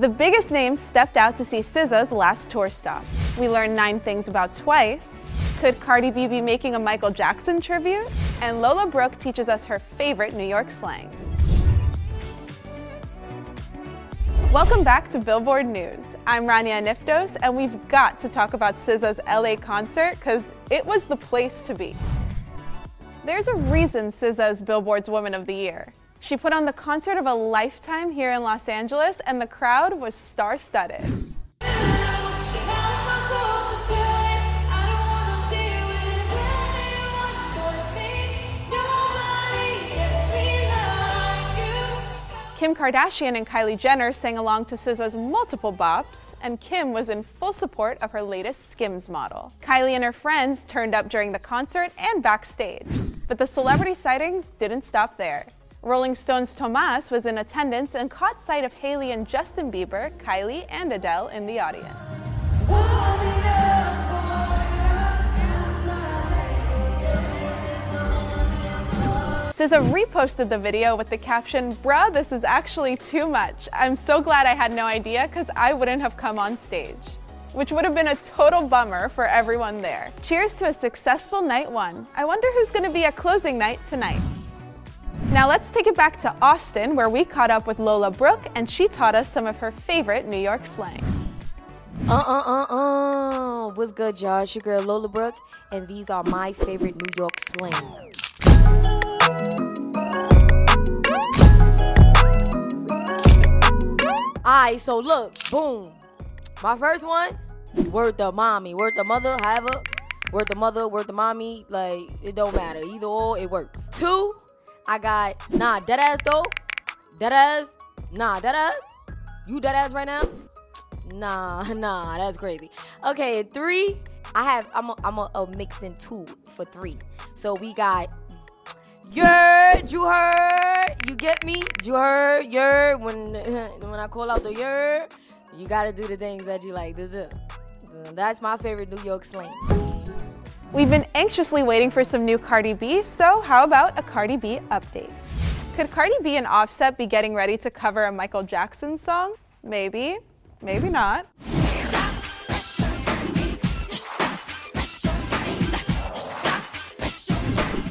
The biggest names stepped out to see SZA's last tour stop. We learned nine things about Twice. Could Cardi B be making a Michael Jackson tribute? And Lola Brooke teaches us her favorite New York slang. Welcome back to Billboard News. I'm Rania Aniftos, and we've got to talk about SZA's LA concert because it was the place to be. There's a reason SZA is Billboard's Woman of the Year. She put on the concert of a lifetime here in Los Angeles, and the crowd was star studded. Kim Kardashian and Kylie Jenner sang along to SZA's multiple bops, and Kim was in full support of her latest Skims model. Kylie and her friends turned up during the concert and backstage. But the celebrity sightings didn't stop there. Rolling Stone's Tomas was in attendance and caught sight of Hailey and Justin Bieber, Kylie, and Adele in the audience. SZA reposted the video with the caption, Bruh, this is actually too much. I'm so glad I had no idea because I wouldn't have come on stage. Which would have been a total bummer for everyone there. Cheers to a successful night one. I wonder who's going to be at closing night tonight. Now let's take it back to Austin, where we caught up with Lola Brooke and she taught us some of her favorite New York slang. Uh uh uh uh. What's good, y'all? It's your girl Lola Brooke, and these are my favorite New York slang. Alright, so look, boom. My first one, word the mommy, word the mother, however, word the mother, word the mommy, like it don't matter. Either or, it works. Two, I got nah, dead ass though. Dead ass, nah, dead ass. You dead ass right now? Nah, nah, that's crazy. Okay, three, I have I'm a, I'm a, a mixing two for three. So we got Yer, you heard? You get me? You heard? Yer. When when I call out the yer, you gotta do the things that you like to do. That's my favorite New York slang. We've been anxiously waiting for some new Cardi B, so how about a Cardi B update? Could Cardi B and Offset be getting ready to cover a Michael Jackson song? Maybe, maybe not.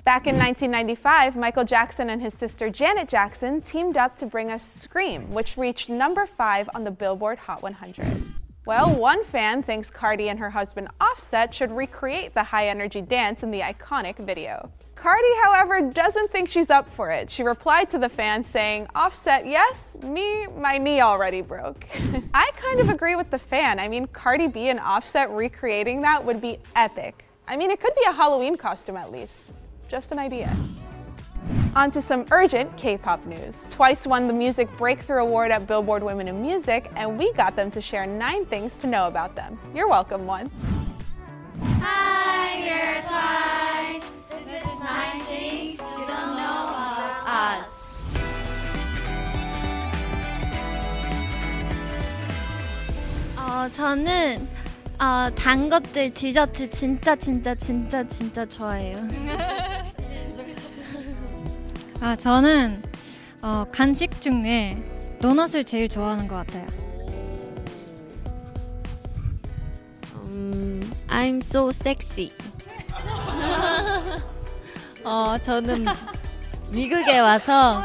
Back in 1995, Michael Jackson and his sister Janet Jackson teamed up to bring us Scream, which reached number 5 on the Billboard Hot 100. Well, one fan thinks Cardi and her husband Offset should recreate the high energy dance in the iconic video. Cardi, however, doesn't think she's up for it. She replied to the fan saying, Offset, yes, me, my knee already broke. I kind of agree with the fan. I mean, Cardi B and Offset recreating that would be epic. I mean, it could be a Halloween costume at least. Just an idea. On to some urgent K-pop news. Twice won the Music Breakthrough Award at Billboard Women in Music, and we got them to share nine things to know about them. You're welcome once. Hi, you're Twice. This is nine things you don't know about us. 어, 저는 어, 단 것들 디저트 진짜 진짜 진짜 진짜 좋아해요. 아, 저는 어, 간식 중에 도넛을 제일 좋아하는 것 같아요. 음, I'm so sexy. 어, 저는 미국에 와서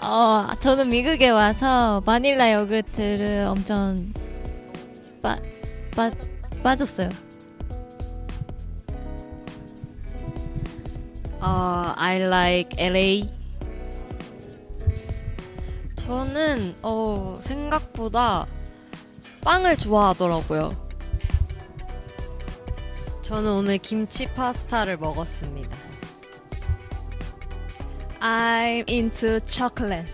어, 어, 저는 미국에 와서 바닐라 요구르트를 엄청 빠, 빠, 빠졌어요. 어, I like LA. 저는 어, 생각보다 빵을 좋아하더라고요. 저는 오늘 김치 파스타를 먹었습니다. I'm into chocolate.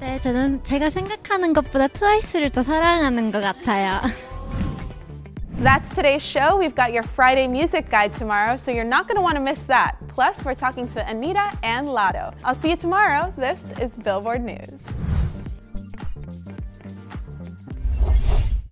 네, 저는 제가 생각하는 것보다 트와이스를 더 사랑하는 것 같아요. That's today's show. We've got your Friday music guide tomorrow, so you're not going to want to miss that. Plus, we're talking to Anitta and Latto. I'll see you tomorrow. This is Billboard News.